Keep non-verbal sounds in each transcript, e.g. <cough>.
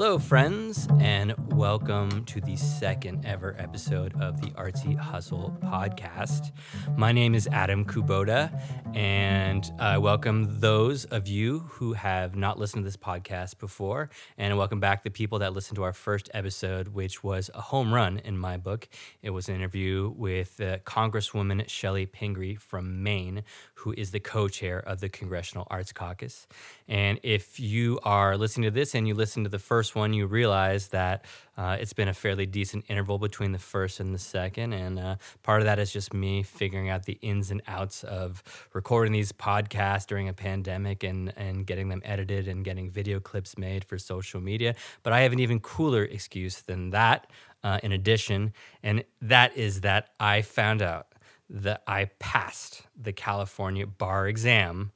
Hello, friends, and welcome to the second ever episode of the Artsy Hustle podcast. My name is Adam Kubota, and I welcome those of you who have not listened to this podcast before, and welcome back the people that listened to our first episode, which was a home run in my book. It was an interview with uh, Congresswoman Chellie Pingree from Maine, who is the co chair of the Congressional Arts Caucus. And if you are listening to this and you listen to the first one, you realize that uh, it's been a fairly decent interval between the first and the second. And uh, part of that is just me figuring out the ins and outs of recording these podcasts during a pandemic and, and getting them edited and getting video clips made for social media. But I have an even cooler excuse than that, uh, in addition. And that is that I found out that I passed the California bar exam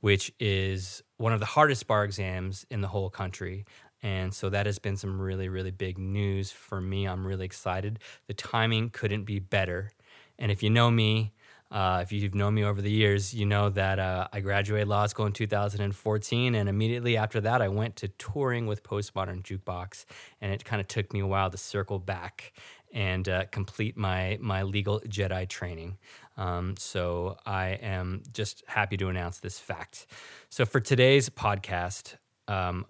which is one of the hardest bar exams in the whole country. And so that has been some really, really big news for me. I'm really excited. The timing couldn't be better. And if you know me, uh, if you've known me over the years, you know that uh, I graduated law school in 2014, and immediately after that, I went to touring with Postmodern Jukebox, and it kind of took me a while to circle back and uh, complete my my legal Jedi training. Um, so I am just happy to announce this fact. So for today's podcast, um,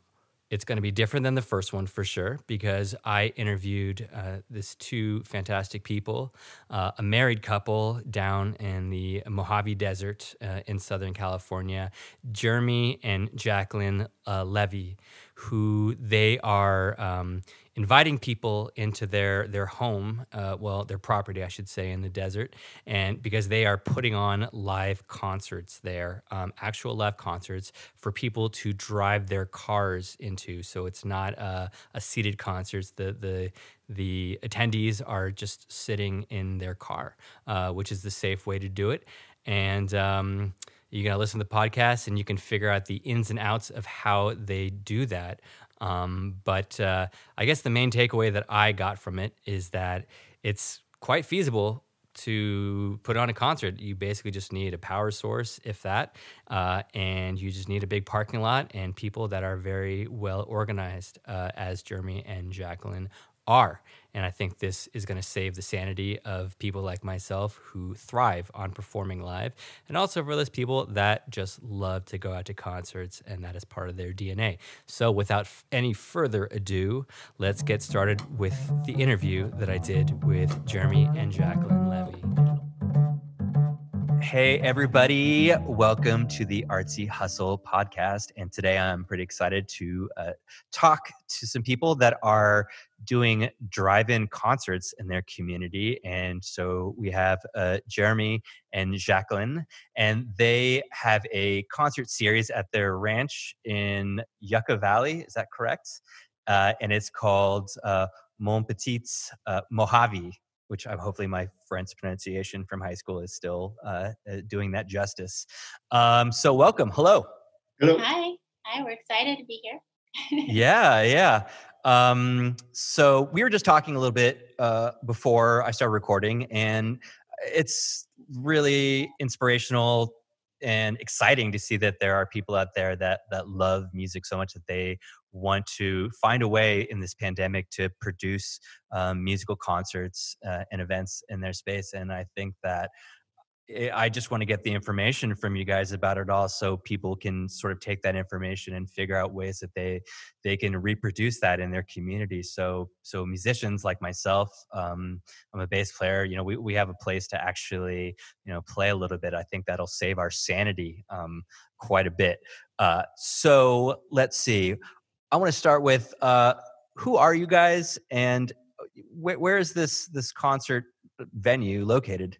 it's going to be different than the first one for sure because I interviewed uh, this two fantastic people, uh, a married couple down in the Mojave Desert uh, in Southern California, Jeremie and Jacqueline uh, Levi, who they are um, inviting people into their their home, uh, well, their property, I should say, in the desert, and because they are putting on live concerts there, um, actual live concerts for people to drive their cars into. So it's not a, a seated concerts. The the the attendees are just sitting in their car, uh, which is the safe way to do it. And um, you can listen to the podcast and you can figure out the ins and outs of how they do that. Um, but uh, I guess the main takeaway that I got from it is that it's quite feasible to put on a concert. You basically just need a power source, if that, uh, and you just need a big parking lot and people that are very well organized, uh, as Jeremie and Jacqueline are. And I think this is going to save the sanity of people like myself who thrive on performing live, and also for those people that just love to go out to concerts and that is part of their DNA. So, without f- any further ado, let's get started with the interview that I did with Jeremie and Jacqueline Levi. Hey, everybody. Welcome to the Artsy Hustle podcast. And today I'm pretty excited to uh, talk to some people that are doing drive in concerts in their community. And so we have uh, Jeremie and Jacqueline, and they have a concert series at their ranch in Yucca Valley. Is that correct? Uh, and it's called uh, Mon Petit uh, Mojave which I'm hopefully my French pronunciation from high school is still uh, uh, doing that justice. Um, so welcome, hello. Hello. Hi. Hi. We're excited to be here. <laughs> yeah, yeah. Um, so we were just talking a little bit uh, before I started recording, and it's really inspirational and exciting to see that there are people out there that that love music so much that they want to find a way in this pandemic to produce um, musical concerts uh, and events in their space and i think that I just want to get the information from you guys about it all, so people can sort of take that information and figure out ways that they they can reproduce that in their community. So so musicians like myself, um, I'm a bass player. You know, we we have a place to actually you know play a little bit. I think that'll save our sanity um, quite a bit. Uh, so let's see. I want to start with uh, who are you guys and uh, wh- where is this this concert venue located?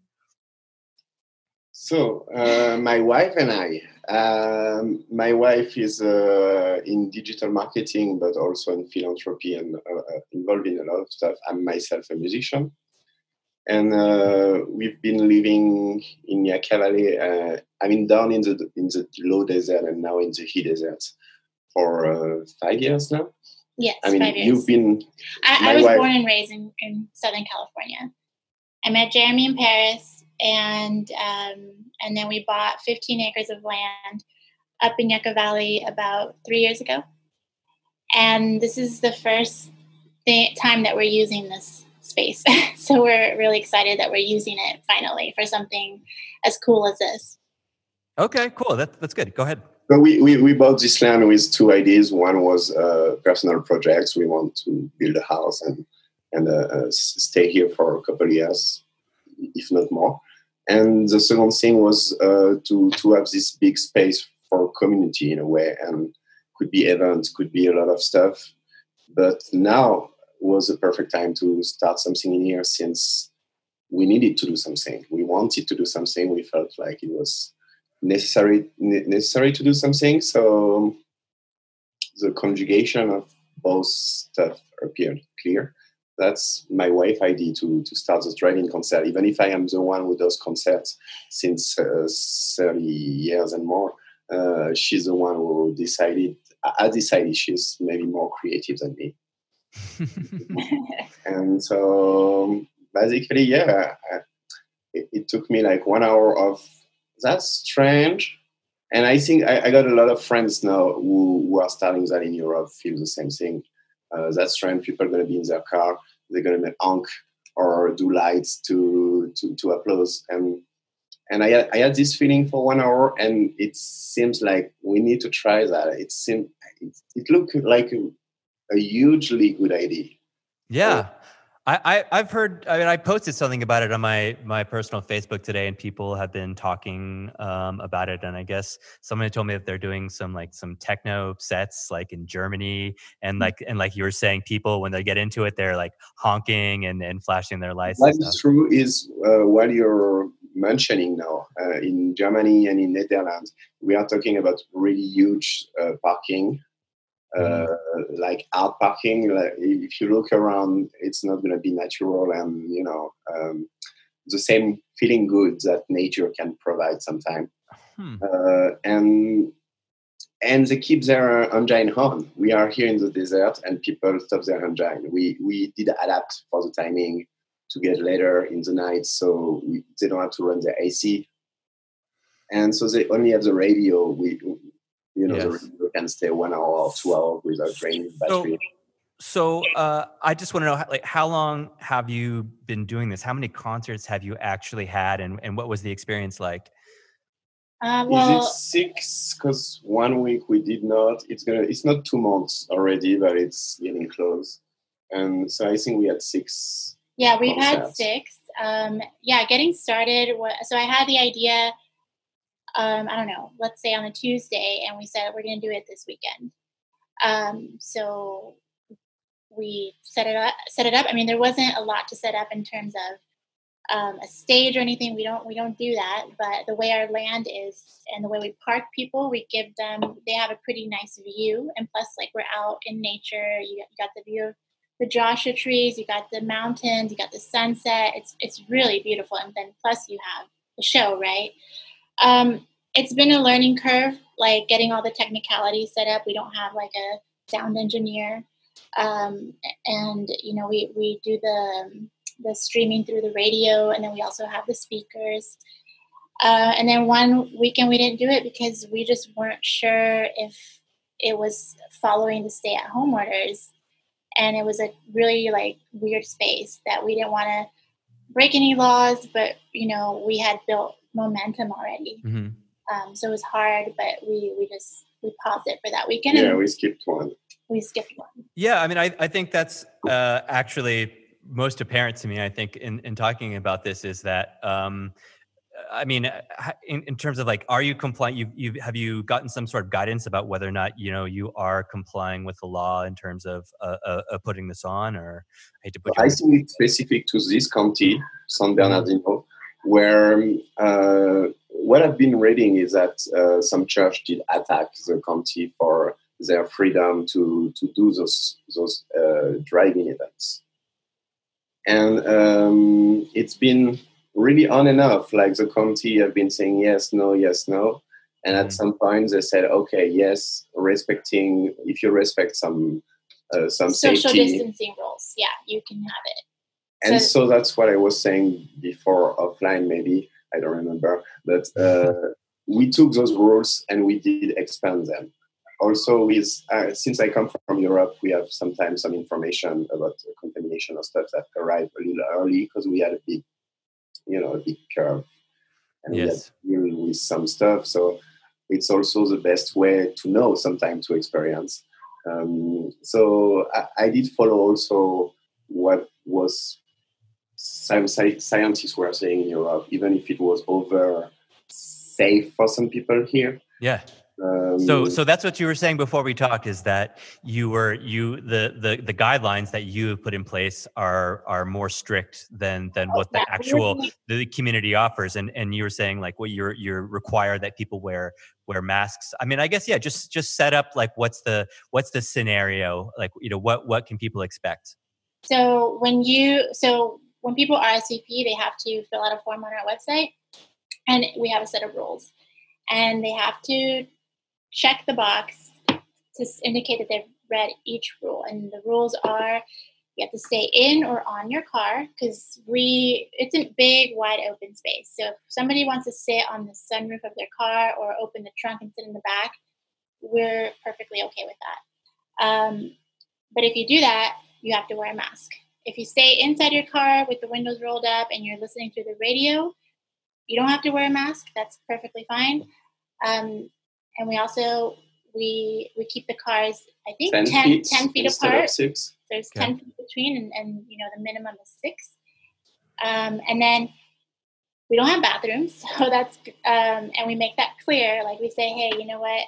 So, uh, my wife and I, um, my wife is uh, in digital marketing, but also in philanthropy and uh, uh involved in a lot of stuff. I'm myself a musician. And uh, we've been living in Yucca Valley. Uh, I mean, down in the in the low desert and now in the heat desert for five years now. Yes, I mean, you've been. I, I was wife, born and raised in, in Southern California. I met Jeremie in Paris and um, and then we bought 15 acres of land up in Yucca Valley about three years ago. and this is the first th- time that we're using this space. <laughs> so we're really excited that we're using it finally for something as cool as this. Okay, cool. That, that's good. Go ahead. So we, we, we bought this land with two ideas. One was uh, personal projects. We want to build a house and and uh, uh, stay here for a couple of years, if not more. And the second thing was uh, to to have this big space for community in a way, and could be events, could be a lot of stuff. But now was the perfect time to start something in here since we needed to do something. We wanted to do something. We felt like it was necessary necessary to do something. So the conjugation of both stuff appeared clear. That's my wife idea to to start the driving concert. Even if I am the one who does concerts since uh, thirty years and more, uh, she's the one who decided. I decided she's maybe more creative than me. <laughs> and so basically, yeah, it, it took me like one hour of that's strange. And I think I, I, got a lot of friends now who, who are starting that in Europe feel the same thing. Uh, that's when People are going to be in their car. They're going to make honk or do lights to to, to applause. And and I, I had this feeling for one hour, and it seems like we need to try that. It seemed it, it looked like a, a hugely good idea. Yeah. I, I have heard. I mean, I posted something about it on my my personal Facebook today, and people have been talking um, about it. And I guess someone told me that they're doing some like some techno sets, like in Germany, and mm. like and like you were saying, people when they get into it, they're like honking and, and flashing their lights. What is true is uh, what you're mentioning now uh, in Germany and in Netherlands. We are talking about really huge uh, parking uh, like out parking. Like if you look around, it's not going to be natural, and you know um, the same feeling good that nature can provide sometimes. Hmm. Uh, and and they keep their engine on. We are here in the desert, and people stop their engine. We we did adapt for the timing to get later in the night, so we, they don't have to run the AC. And so they only have the radio. We you know, yes. the can stay one hour or two hours without draining battery. So, so uh, I just want to know, like, how long have you been doing this? How many concerts have you actually had, and, and what was the experience like? Uh, well, Is it six? Because one week we did not. It's gonna. It's not two months already, but it's getting close. And so I think we had six. Yeah, we've concerts. had six. Um, yeah, getting started. So I had the idea um, I don't know, let's say on a Tuesday, and we said we're going to do it this weekend. Um, so we set it up. Set it up. I mean, there wasn't a lot to set up in terms of um, a stage or anything. We don't we don't do that. But the way our land is and the way we park people, we give them. They have a pretty nice view, and plus, like we're out in nature. You got, you got the view of the Joshua trees. You got the mountains. You got the sunset. It's it's really beautiful. And then plus you have the show, right? Um, it's been a learning curve, like getting all the technicalities set up. We don't have like a sound engineer, um, and you know we we do the the streaming through the radio, and then we also have the speakers. Uh, and then one weekend we didn't do it because we just weren't sure if it was following the stay at home orders, and it was a really like weird space that we didn't want to break any laws, but you know we had built momentum already. Mm-hmm. Um, so it was hard, but we we just we paused it for that weekend. Yeah, we skipped one. We skipped one. Yeah, I mean, I I think that's uh, actually most apparent to me. I think in in talking about this is that. Um, I mean, uh, in, in terms of like, are you compliant? You you have you gotten some sort of guidance about whether or not you know you are complying with the law in terms of uh, uh, uh putting this on, or I hate to put. I think it's specific to this county, San Bernardino, where uh, what I've been reading is that uh, some church did attack the county for their freedom to to do those those uh, driving events, and um, it's been really on and off. Like the county have been saying yes, no, yes, no, and at mm. some point they said okay, yes, respecting if you respect some uh, some social safety, distancing rules, yeah, you can have it. And so, that's what I was saying before offline, maybe I don't remember, but uh, we took those rules and we did expand them. also with uh, since I come from Europe, we have sometimes some information about contamination of stuff that arrive a little early because we had a big, you know, a big curve, and yes. we had to deal with some stuff. So it's also the best way to know, sometimes to experience. Um, so I, I, did follow also what was scientists were saying in Europe, even if it was over safe for some people here. Yeah. Um, so, so that's what you were saying before we talked is that you were you the the the guidelines that you have put in place are are more strict than than what the actual the community offers, and and you were saying like what well, you're you're required that people wear wear masks. I mean, I guess yeah, just just set up like what's the what's the scenario like you know what what can people expect? So when you so when people RSVP, they have to fill out a form on our website, and we have a set of rules, and they have to check the box to indicate that they've read each rule. And the rules are you have to stay in or on your car because we it's a big wide open space. So if somebody wants to sit on the sunroof of their car or open the trunk and sit in the back we're perfectly okay with that. Um, but if you do that you have to wear a mask if you stay inside your car with the windows rolled up and you're listening through the radio you don't have to wear a mask that's perfectly fine um, and we also we we keep the cars I think 10, 10 feet, 10 feet apart. six. There's okay. 10 feet between, and, and you know the minimum is six. Um, and then we don't have bathrooms, <laughs> so that's um, and we make that clear. Like we say, hey, you know what?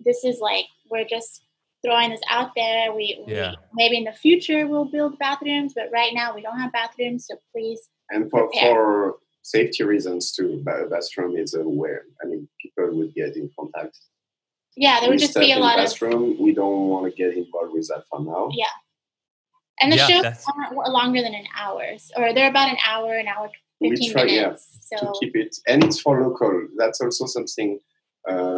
This is like we're just throwing this out there. We, yeah. we maybe in the future we'll build bathrooms, but right now we don't have bathrooms, so please. And for prepare. for safety reasons too, bathroom is a where I mean people would get in contact. Yeah, there would just be a lot bathroom. of. We don't want to get involved with that for now. Yeah, and the yeah, shows aren't longer than an hour, or they're about an hour, an hour fifteen try, minutes. Yeah, so. to keep it, and it's for local. That's also something uh,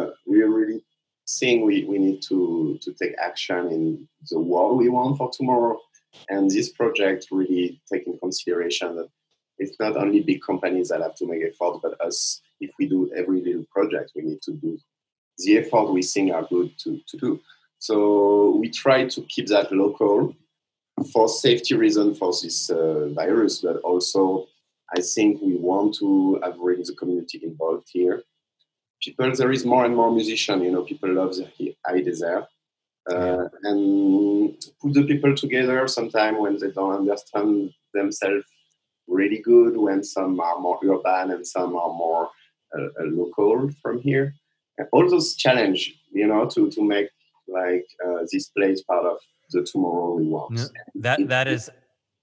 we're really seeing. We we need to to take action in the world we want for tomorrow, and this project really take in consideration that it's not only big companies that have to make effort, but us. If we do every little project, we need to do the effort we think are good to, to do. So we try to keep that local for safety reason for this uh, virus, but also I think we want to have really the community involved here. People, there is more and more musician. You know, people love the idea there, uh, and put the people together. Sometimes when they don't understand themselves really good when some are more urban and some are more uh, uh, local from here. And all those challenge, you know, to to make like uh, this place part of the tomorrow we want. that it, that is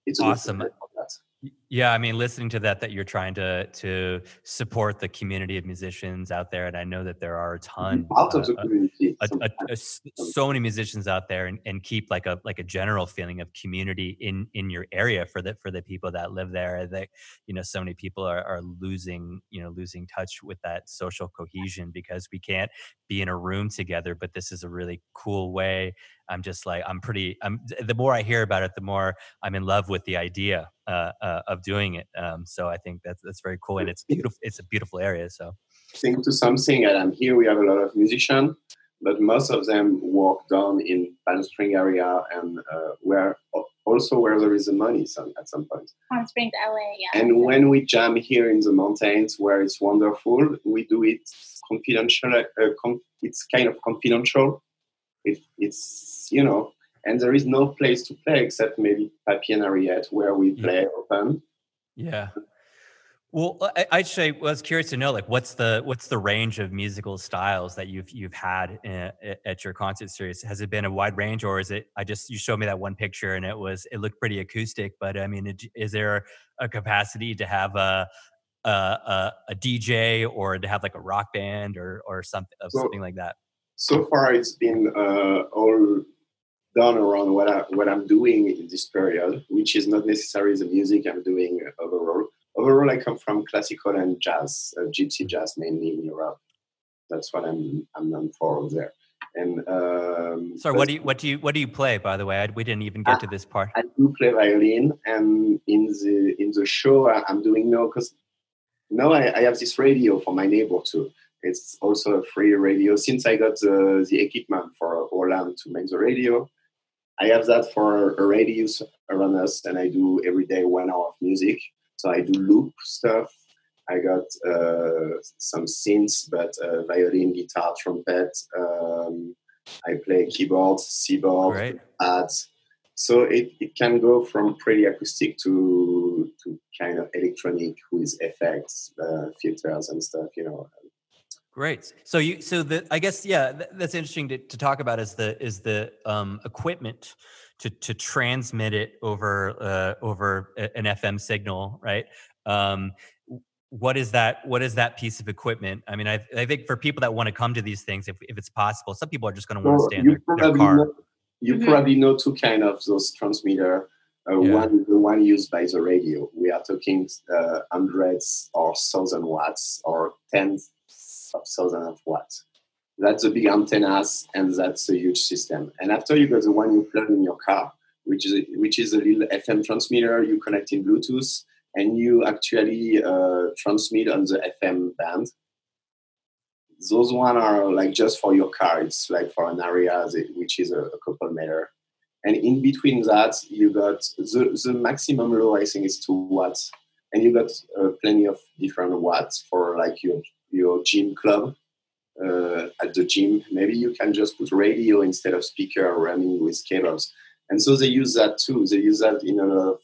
it's awesome. Yeah, I mean, listening to that, that you're trying to to support the community of musicians out there, and I know that there are a ton of uh, community, a, a, a, so many musicians out there, and, and keep like a like a general feeling of community in in your area for the for the people that live there. That you know, so many people are, are losing you know losing touch with that social cohesion because we can't be in a room together. But this is a really cool way I'm just like I'm pretty. I'm the more I hear about it, the more I'm in love with the idea uh, uh, of doing it. Um, so I think that's that's very cool, and it's beautiful. It's a beautiful area. So think to something, and I'm here. We have a lot of musicians, but most of them work down in Palm Spring area and uh, where also where there is the money some, at some point. Palm Springs, LA, yeah. And when we jam here in the mountains, where it's wonderful, we do it confidential. Uh, com- it's kind of confidential it, it's you know and there is no place to play except maybe Pappy and Harriet where we play yeah. open yeah. Well I, actually was curious to know like what's the what's the range of musical styles that you've you've had in, at your concert series? Has it been a wide range or is it i just you showed me that one picture and it was it looked pretty acoustic but i mean is there a capacity to have a a, a, a DJ or to have like a rock band or or something so, something like that? so far it's been uh, all done around what, I, what I'm doing in this period, which is not necessarily the music I'm doing overall. Overall, I come from classical and jazz, uh, gypsy jazz mainly in Europe. That's what I'm I'm known for there. And um, sorry, what do you what do you what do you play? By the way, I, we didn't even get I, to this part. I do play violin, and in the in the show I'm doing now because now I, I have this radio for my neighbor too. It's also a free radio. Since I got the, the equipment for Orland to make the radio, I have that for a radius around us, and I do every day one hour of music. So I do loop stuff. I got uh, some synths, but uh, violin, guitar, trumpet. Um, I play keyboard, keyboard, ads. So it, it can go from pretty acoustic to to kind of electronic with effects, uh, filters, and stuff. You know, Great. So you, so the, I guess, yeah, th- that's interesting to, to talk about is the, is the um, equipment to, to transmit it over, uh, over an FM signal, right? Um, what is that, what is that piece of equipment? I mean, I, I think for people that want to come to these things, if, if it's possible, some people are just going to want to stand stay in you their, their probably car. know, you Mhm. probably know two kind of those transmitter. Uh, Yeah. One, the one used by the radio. We are talking uh, hundreds or thousand watts or tens of thousand of watts. That's the big antennas, and that's a huge system. And after you got the one you plug in your car, which is which is a little FM transmitter. You connect in Bluetooth, and you actually uh, transmit on the FM band those one are like just for your car. It's like for an area that- which is a, a couple meter. And in between that, you got the, the maximum low, I think, is two watts. And you got uh, plenty of different watts for like your, your gym club uh, at the gym. Maybe you can just put radio instead of speaker running with cables. And so they use that too. They use that in a lot of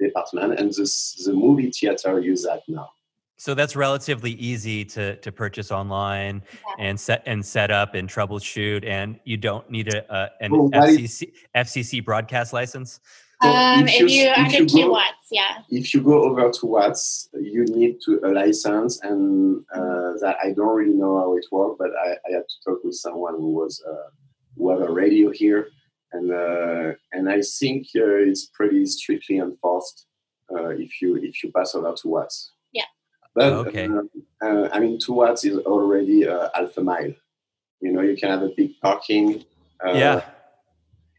department. And this, the movie theater use that now. So that's relatively easy to, to purchase online Yeah. and set and set up and troubleshoot, and you don't need a, a an Well, what if- FCC FCC broadcast license. So Um, if if you- you if under you go- watts, yeah. if you go over two watts, you need to a license, and uh, that I don't really know how it works, but I, I had to talk with someone who was uh, who have a radio here, and uh, and I think uh, it's pretty strictly enforced uh, if you if you pass over two watts. Yeah. But Okay. uh, uh, I mean, two watts is already uh, half a mile. You know, you can have a big parking. Uh, yeah.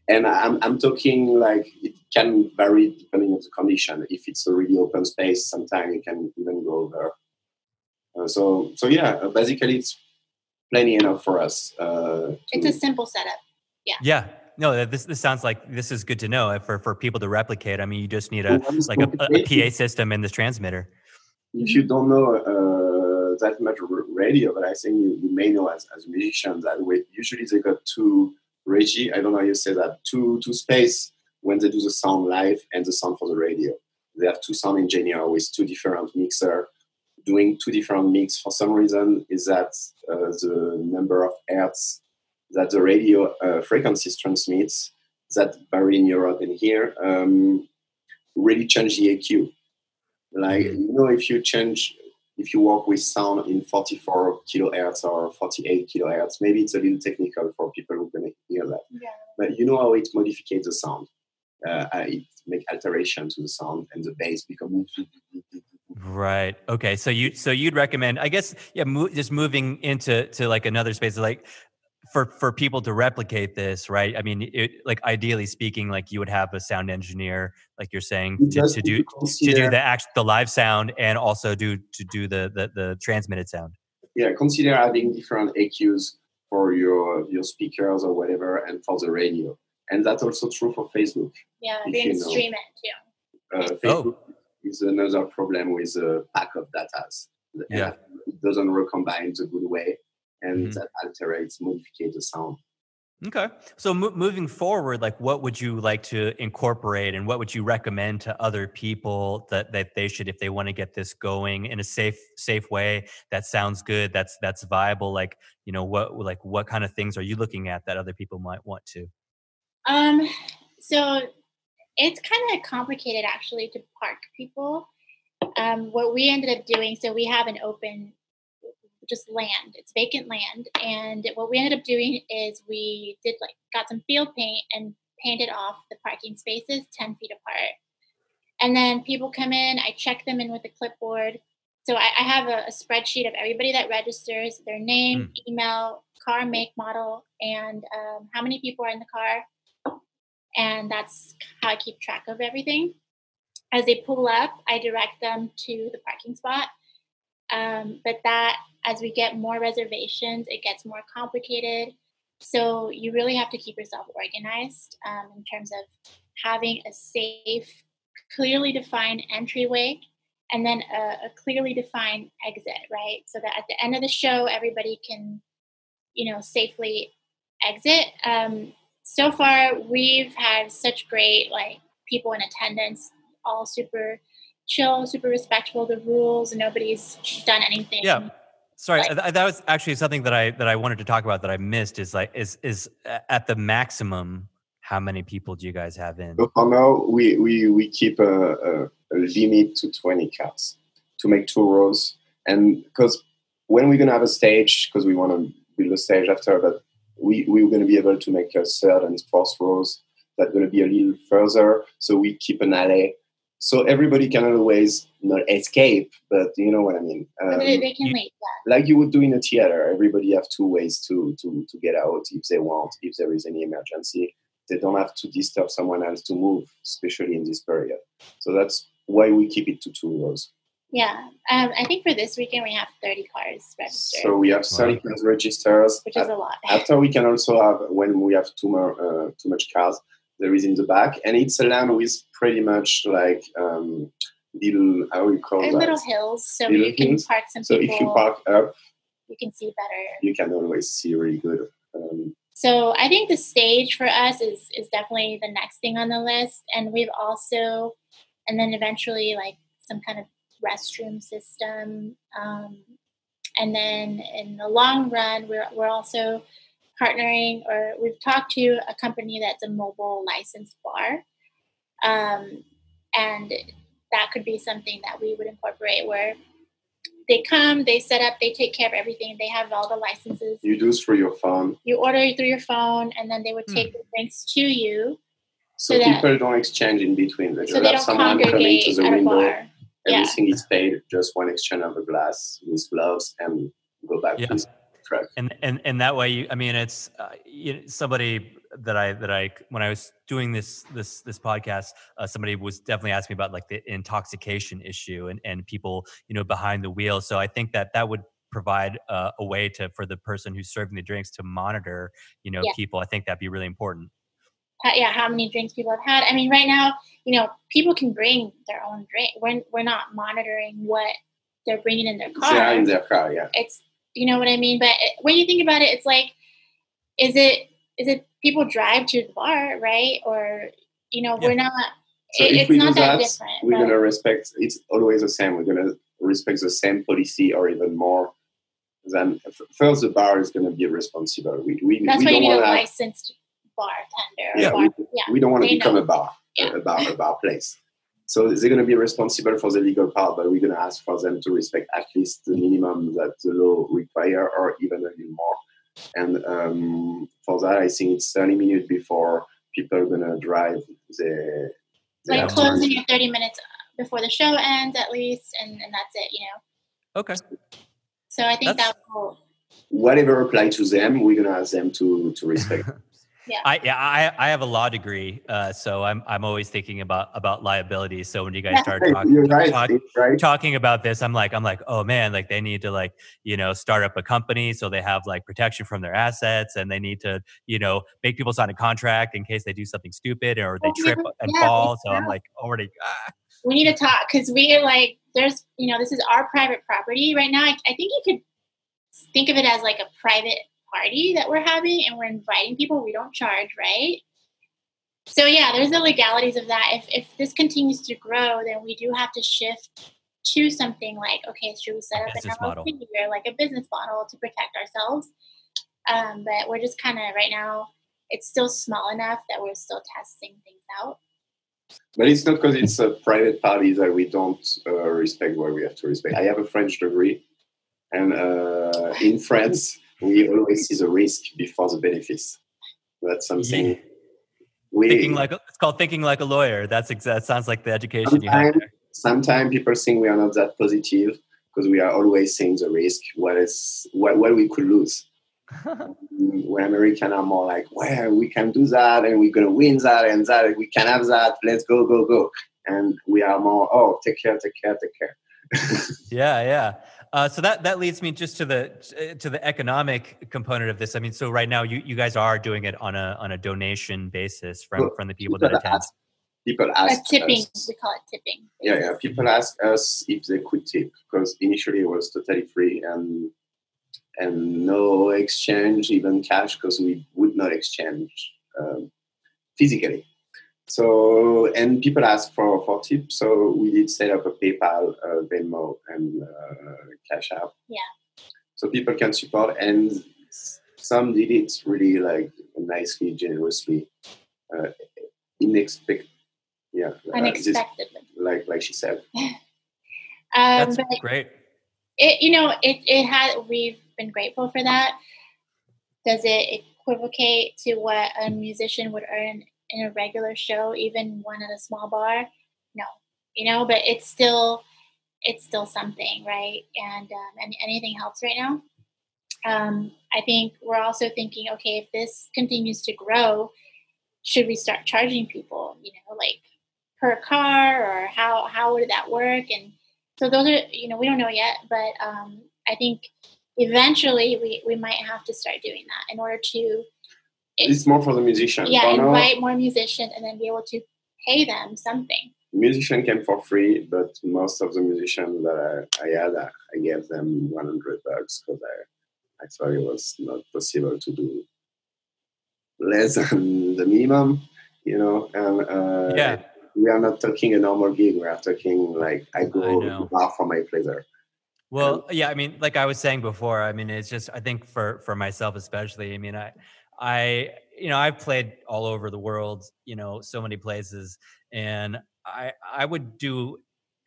And I'm, I'm talking like it can vary depending on the condition. If it's a really open space, sometimes it can even go over. Uh, so, so yeah, uh, basically it's plenty enough for us. Uh, It's a simple setup. Yeah. Yeah. No, this this sounds like this is good to know uh, for for people to replicate. I mean, you just need a Once like a, a, a PA system in this transmitter. If you don't know uh, that much radio, but I think you, you may know as, as a musician that way. Usually they got two regie. I don't know how you say that. Two two space when they do the sound live and the sound for the radio. They have two sound engineer with two different mixer doing two different mix. For some reason, is that uh, the number of hertz that the radio uh, frequencies transmits that vary in Europe and here um, really change the EQ. Like you know, if you change, if you work with sound in 44 kilohertz or 48 kilohertz, maybe it's a little technical for people who can hear that. Yeah. But you know how it modifies the sound. Uh, uh, it make alteration to the sound and the bass become. Right. Okay. So you so you'd recommend, I guess, yeah, mo- just moving into to like another space, like for for people to replicate this, right? I mean, it, like ideally speaking, like you would have a sound engineer, like you're saying, to, to do to do the act the live sound and also do to do the the, the transmitted sound. yeah, consider having different EQs for your your speakers or whatever, and for the radio. And that's also true for Facebook. Yeah, If you can you know. stream it too. Uh, Oh. Is another problem with a pack of datas. And Yeah. It doesn't recombine the good way, and Mhm. that alterates, modifies the sound. Okay. So mo- moving forward, like what would you like to incorporate and what would you recommend to other people that, that they should, if they want to get this going in a safe, safe way that sounds good, that's, that's viable. Like, you know, what, like what kind of things are you looking at that other people might want to? Um, so it's kind of complicated actually to park people. Um, what we ended up doing, so we have an open, just land. It's vacant land, and what we ended up doing is we did like got some field paint and painted off the parking spaces ten feet apart. And then people come in. I check them in with a clipboard. So I, I have a, a spreadsheet of everybody that registers, their name, email, car make, model, and um, how many people are in the car and that's how I keep track of everything. As they pull up, I direct them to the parking spot. Um, but that, as we get more reservations, it gets more complicated. So you really have to keep yourself organized um, in terms of having a safe, clearly defined entryway and then a, a, clearly defined exit, right? So that at the end of the show, everybody can, you know, safely exit. Um, so far, we've had such great like people in attendance, all super chill, super respectful of the rules, and nobody's done anything. Yeah. Sorry, like, that was actually something that I that I wanted to talk about that I missed. Is like is is at the maximum. How many people do you guys have in? So for now, we we we keep a, a, a limit to twenty cars to make two rows, and because when we're gonna have a stage, because we want to build a stage after, but we we're gonna be able to make a third and fourth rows that's gonna be a little further. So we keep an alley so everybody can always not escape, but you know what I mean. Um, they, they, can leave. Like you would do in a theater, everybody have two ways to to to get out if they want, if there is any emergency. They don't have to disturb someone else to move, especially in this period. So that's why we keep it to two rows. Yeah, um, I think for this weekend we have 30 cars registered. So we have 30 cars registered, which is a lot. After we can also have when we have too, more, uh, too much cars, there is in the back, and it's a land with pretty much like um, little how you call that little hills, so little you can park some. So if you park up, you can see better. You can always see really good. Um, so I think the stage for us is is definitely the next thing on the list, and we've also, and then eventually like some kind of restroom system, um, and then in the long run, we're we're also partnering or we've talked to a company that's a mobile licensed bar. Um, and that could be something that we would incorporate where they come, they set up, they take care of everything. They have all the licenses. You do through your phone. You order it through your phone, and then they would take hmm. the drinks to you. So, so people that, don't exchange in between. They so they don't someone coming to the window. Everything yeah. is paid, just one exchange of a glass with gloves and go back yeah. Correct. And and and that way, you, I mean, it's uh, you know, somebody that I that I when I was doing this this this podcast, uh, somebody was definitely asking me about like the intoxication issue and and people you know behind the wheel. So I think that that would provide uh, a way to for the person who's serving the drinks to monitor you know yeah. people. I think that'd be really important. yeah, how many drinks people have had. I mean, right now, you know, people can bring their own drink. We're we're not monitoring what they're bringing in their car. Yeah, in their car. Yeah, it's you know what I mean? But when you think about it, it's like, is it is it people drive to the bar, right? Or you know, yeah. we're not. So it, if we do that, different. We're gonna respect. It's always the same. We're gonna respect the same policy, or even more. Then first, the bar is gonna be responsible. We we, That's we why don't you need a licensed bartender. Yeah, bar, we, yeah, we don't want to become know. a bar, yeah. a bar, a bar place. So they're going to be responsible for the legal part, but we're going to ask for them to respect at least the minimum that the law require, or even a little more. And um, for that, I think it's 30 minutes before people are going to drive the. like closing your 30 minutes before the show ends, at least, and, and that's it, you know? Okay. So I think that's, that will. Whatever apply to them, we're going to ask them to, to respect. <laughs> Yeah. I yeah I, I have a law degree, uh, so I'm I'm always thinking about about liability. So when you guys start talking right, talk, right. talking about this, I'm like I'm like oh man, like they need to like you know start up a company so they have like protection from their assets, and they need to you know make people sign a contract in case they do something stupid or they trip and yeah, fall. So I'm like already. Ah. We need to talk because we are like there's you know this is our private property right now. I, I think you could think of it as like a private party that we're having and we're inviting people, we don't charge, right? So yeah, there's the legalities of that. If if this continues to grow, then we do have to shift to something like, okay, should we set up an LLC or like a business model to protect ourselves? Um, but we're just kind of right now, it's still small enough that we're still testing things out. But it's not because it's a private party that we don't uh, respect what we have to respect. I have a French degree, and uh, in France, we always see the risk before the benefits. That's something. Yeah. We, thinking like it's called thinking like a lawyer. That's exa- that sounds like the education you have there. Sometimes people think we are not that positive because we are always seeing the risk. What is what, what we could lose. <laughs> when Americans are more like, well, we can do that and we're gonna win that and that we can have that. Let's go, go, go. And we are more, oh, take care, take care, take care. <laughs> yeah, yeah. Uh, so that that leads me just to the to the economic component of this. I mean, so right now you, you guys are doing it on a on a donation basis from Well, from the people people that attend. ask- people ask tipping, us, we call it tipping. yeah, yeah. People ask us if they could tip because initially it was totally free and and no exchange, even cash, because we would not exchange um, physically. So and people ask for for tips, so we did set up a PayPal, uh, Venmo, and uh, Cash App. Yeah. So people can support, and some did it really like nicely, generously, uh, inexpect. Yeah, uh, Unexpectedly. like like she said. <laughs> Um, That's great. it, you know, it, it had, we've been grateful for that. Does it equivocate to what a musician would earn in a regular show, even one at a small bar? No, you know, but it's still, it's still something, right? And, um, and anything helps right now. Um, I think we're also thinking, okay, if this continues to grow, should we start charging people, you know, like per car or how, how would that work? And, so those are you know we don't know yet but um, i think eventually we, we might have to start doing that in order to it- It's more for the musician. yeah For now, invite more musicians and then be able to pay them something musician came for free, but most of the musicians that I, I had, I, I gave them 100 bucks because I, I thought it was not possible to do less <laughs> than the minimum, you know. And uh, Yeah. we are not talking a normal gig. We are talking like I go I to know. the bar for my pleasure. Well, yeah, I mean, like I was saying before, I mean, it's just I think for for myself especially, I mean, I I you know, I've played all over the world, you know, so many places and I I would do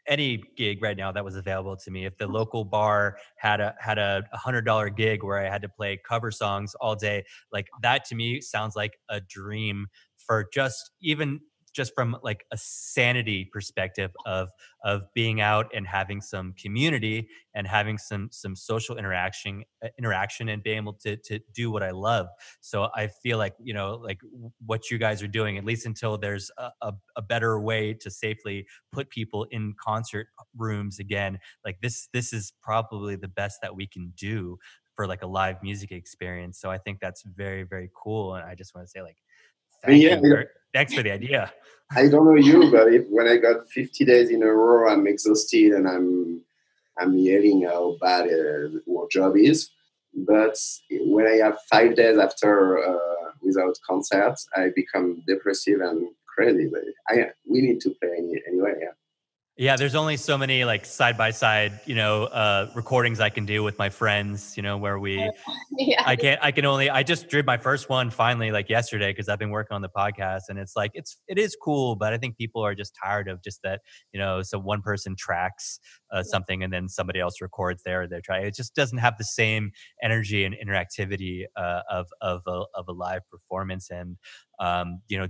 any gig right now that was available to me. If the mm. local bar had a had a hundred dollar gig where I had to play cover songs all day, like that to me sounds like a dream for just even just from like a sanity perspective of of being out and having some community and having some some social interaction uh, interaction and being able to to do what I love. So I feel like you know like what you guys are doing at least until there's a, a, a better way to safely put people in concert rooms again. Like this this is probably the best that we can do for like a live music experience. So I think that's very very cool and I just want to say like thank Yeah, you thanks for the idea. I don't know you, but if, when I got 50 days in a row, I'm exhausted and I'm I'm yelling how bad uh, what job is. But when I have five days after uh, without concerts, I become depressive and crazy. But I we need to play any, anyway. Yeah. Yeah, there's only so many like side by side, you know, uh, recordings I can do with my friends, you know, where we, <laughs> yeah I can't, I can only, I just did my first one finally like yesterday because I've been working on the podcast and it's like, it's, it is cool, but I think people are just tired of just that, you know, so one person tracks uh, something and then somebody else records there, they're trying, it just doesn't have the same energy and interactivity uh, of, of, a, of a live performance. And, um, you know,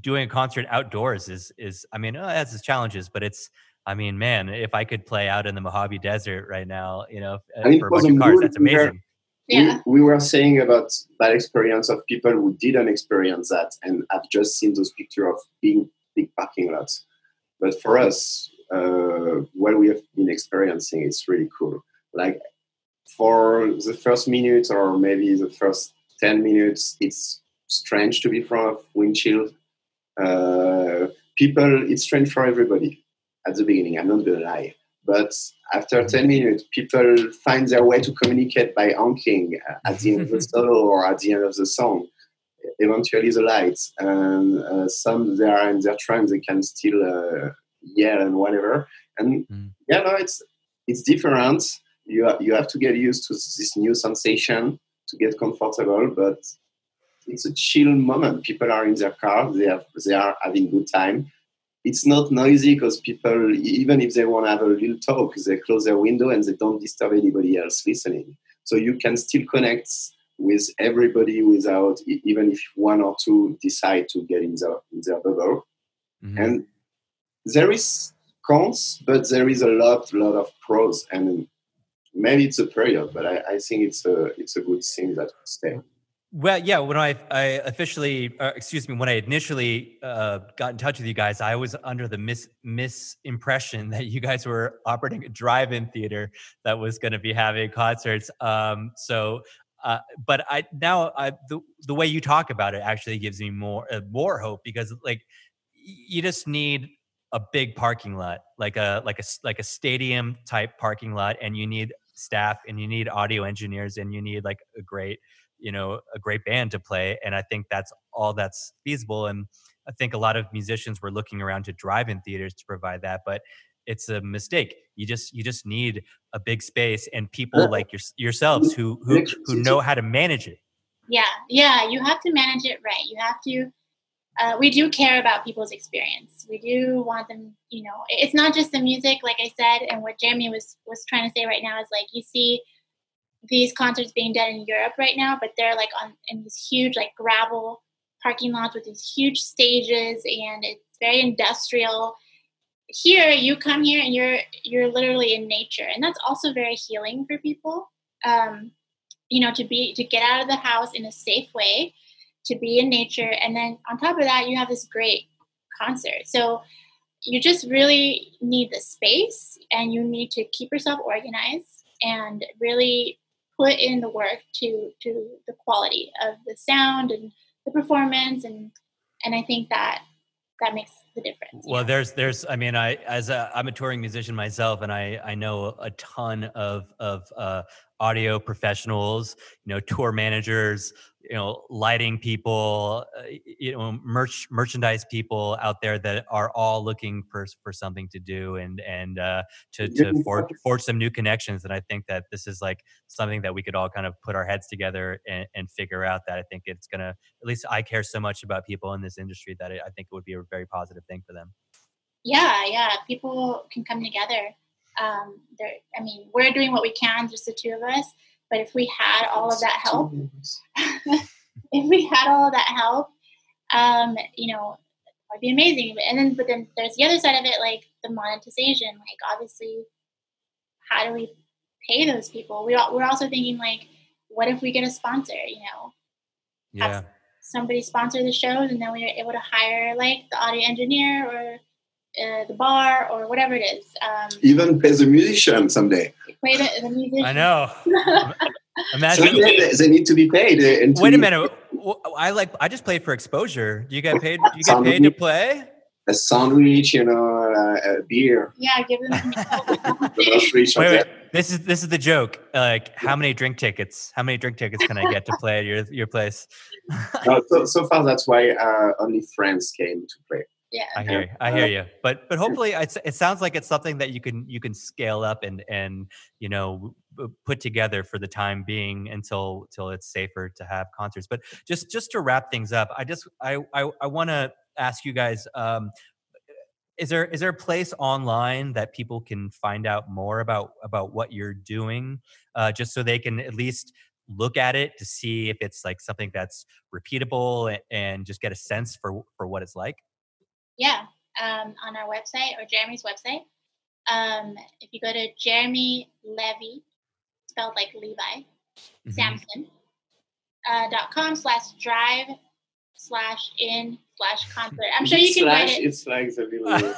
doing a concert outdoors is is I mean, uh, it has its challenges, but it's I mean, man, if I could play out in the Mojave Desert right now, you know, uh, And it for a was bunch a of cars, mood that's there. amazing. yeah We, we were saying about bad experience of people who didn't experience that and have just seen those pictures of being big parking lots. But for us, uh, what we have been experiencing, it's really cool. Like for the first minute or maybe the first 10 minutes, it's strange to be in front of windshield. Uh, people, it's strange for everybody at the beginning. I'm not to lie. But after 10 minutes, people find their way to communicate by honking at the end of the <laughs> solo or at the end of the song. Eventually, the lights. And uh, some they are in their trance, they can still uh, yell and whatever. And Mm. yeah, no, it's it's different. You you have to get used to this new sensation to get comfortable, but it's a chill moment. People are in their car, they have they are having good time. It's not noisy because people, even if they want to have a little talk, they close their window and they don't disturb anybody else listening. So you can still connect with everybody without, even if one or two decide to get in their, in their bubble. Mhm. And there is cons, but there is a lot, lot of pros. And maybe it's a period, but I, I think it's a it's a good thing that will stay. Well, yeah. When I I officially, uh, excuse me, when I initially uh, got in touch with you guys, I was under the mis misimpression that you guys were operating a drive-in theater that was going to be having concerts. Um, so, uh, but I now I, the the way you talk about it actually gives me more uh, more hope because like you just need a big parking lot, like a like a like a stadium type parking lot, and you need staff and you need audio engineers and you need like a great you know a great band to play and i think that's all that's feasible and i think a lot of musicians were looking around to drive-in theaters to provide that but it's a mistake. You just you just need a big space and people like your, yourselves who who who know how to manage it. Yeah yeah you have to manage it right. You have to uh, we do care about people's experience. We do want them, you know, it's not just the music, like I said, and what Jeremie was was trying to say right now is like you see these concerts being done in Europe right now, but they're like on in these huge like gravel parking lots with these huge stages and it's very industrial. Here you come here and you're you're literally in nature and that's also very healing for people. Um, you know, to be to get out of the house in a safe way, to be in nature, and then on top of that you have this great concert. So you just really need the space and you need to keep yourself organized and really put in the work to to the quality of the sound and the performance and and I think that that makes the difference. Well, there's there's I mean I as a I'm a touring musician myself and I I know a ton of of uh, audio professionals, you know, tour managers, you know lighting people uh, you know merch merchandise people out there that are all looking for for something to do and and uh, to to forge, forge some new connections and i think that this is like something that we could all kind of put our heads together and, and figure out that i think it's gonna at least i care so much about people in this industry that it, i think it would be a very positive thing for them yeah yeah people can come together um, there I mean, we're doing what we can, just the two of us. But if we had all of that help, <laughs> if we had all of that help, um, you know, it'd be amazing. And then, but then there's the other side of it, like the monetization. Like, obviously, how do we pay those people? We we're also thinking like, what if we get a sponsor? You know, yeah. somebody sponsor the shows, and then we are able to hire like the audio engineer or uh, the bar or whatever it is. Um, Even pay the musician someday. Play the, the musician. I know. <laughs> Imagine they, they, need to be paid. Uh, Wait a minute. I like. I just played for exposure. You get paid. You get paid to play. A sandwich, you know, uh, a beer. Yeah, give <laughs> them. wait, wait. This is this is the joke. Like, how many drink tickets? How many drink tickets can I get to play at your your place? <laughs> no, so, so far, that's why uh, only friends came to play yeah. I hear you i hear you but but hopefully it's, it sounds like it's something that you can you can scale up and and you know put together for the time being until until it's safer to have concerts but just just to wrap things up i just i i, I want to ask you guys um is there is there a place online that people can find out more about about what you're doing uh, just so they can at least look at it to see if it's like something that's repeatable and, and just get a sense for for what it's like yeah, um, on our website or Jeremie's website. Um, if you go to Jeremie Levy, spelled like Levi, mm-hmm. Samson, uh, dot com slash drive slash in slash concert. I'm sure you can slash, write it. It's like the <laughs> little.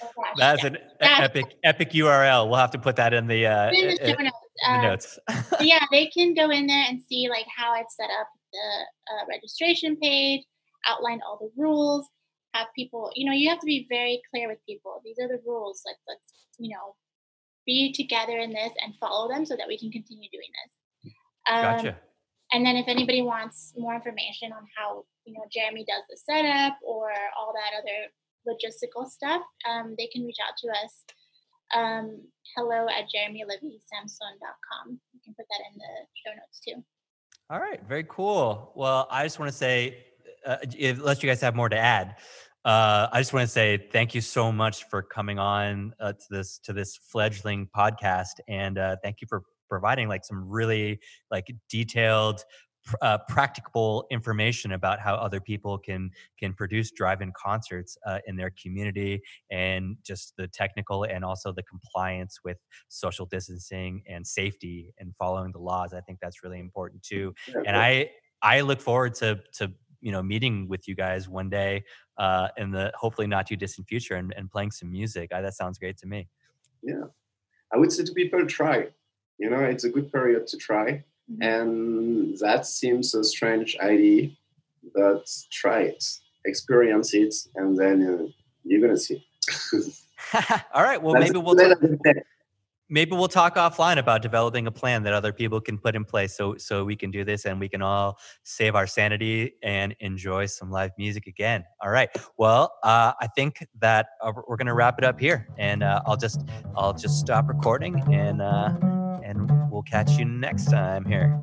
Oh, That's yeah. an epic epic URL. We'll have to put that in the, uh, in the show notes. Uh, notes. yeah, they can go in there and see like how I've set up the uh, registration page, outlined all the rules, have people, you know, you have to be very clear with people. These are the rules. Let's, let's, you know, be together in this and follow them so that we can continue doing this. Um, gotcha. And then if anybody wants more information on how, you know, Jeremie does the setup or all that other logistical stuff, um, they can reach out to us. Um, hello at jeremielevisamson.com. You can put that in the show notes too. All right, very cool. Well, I just want to say uh, unless you guys have more to add, uh, I just want to say thank you so much for coming on uh, to this to this fledgling podcast, and uh, thank you for providing like some really like detailed uh, practical information about how other people can can produce drive-in concerts uh, in their community and just the technical and also the compliance with social distancing and safety and following the laws. I think that's really important too. And i I look forward to to you know meeting with you guys one day uh, in the hopefully not too distant future and, and playing some music. I, that sounds great to me. Yeah, I would say to people try. You know, it's a good period to try, mm-hmm. and that seems a strange idea, but try it, experience it, and then uh, you're gonna see. <laughs> <laughs> All right. Well, That's maybe we'll. Talk, maybe we'll talk offline about developing a plan that other people can put in place so so we can do this and we can all save our sanity and enjoy some live music again. All right. Well uh, i think that uh, we're going to wrap it up here and uh, i'll just i'll just stop recording and uh, and we'll catch you next time here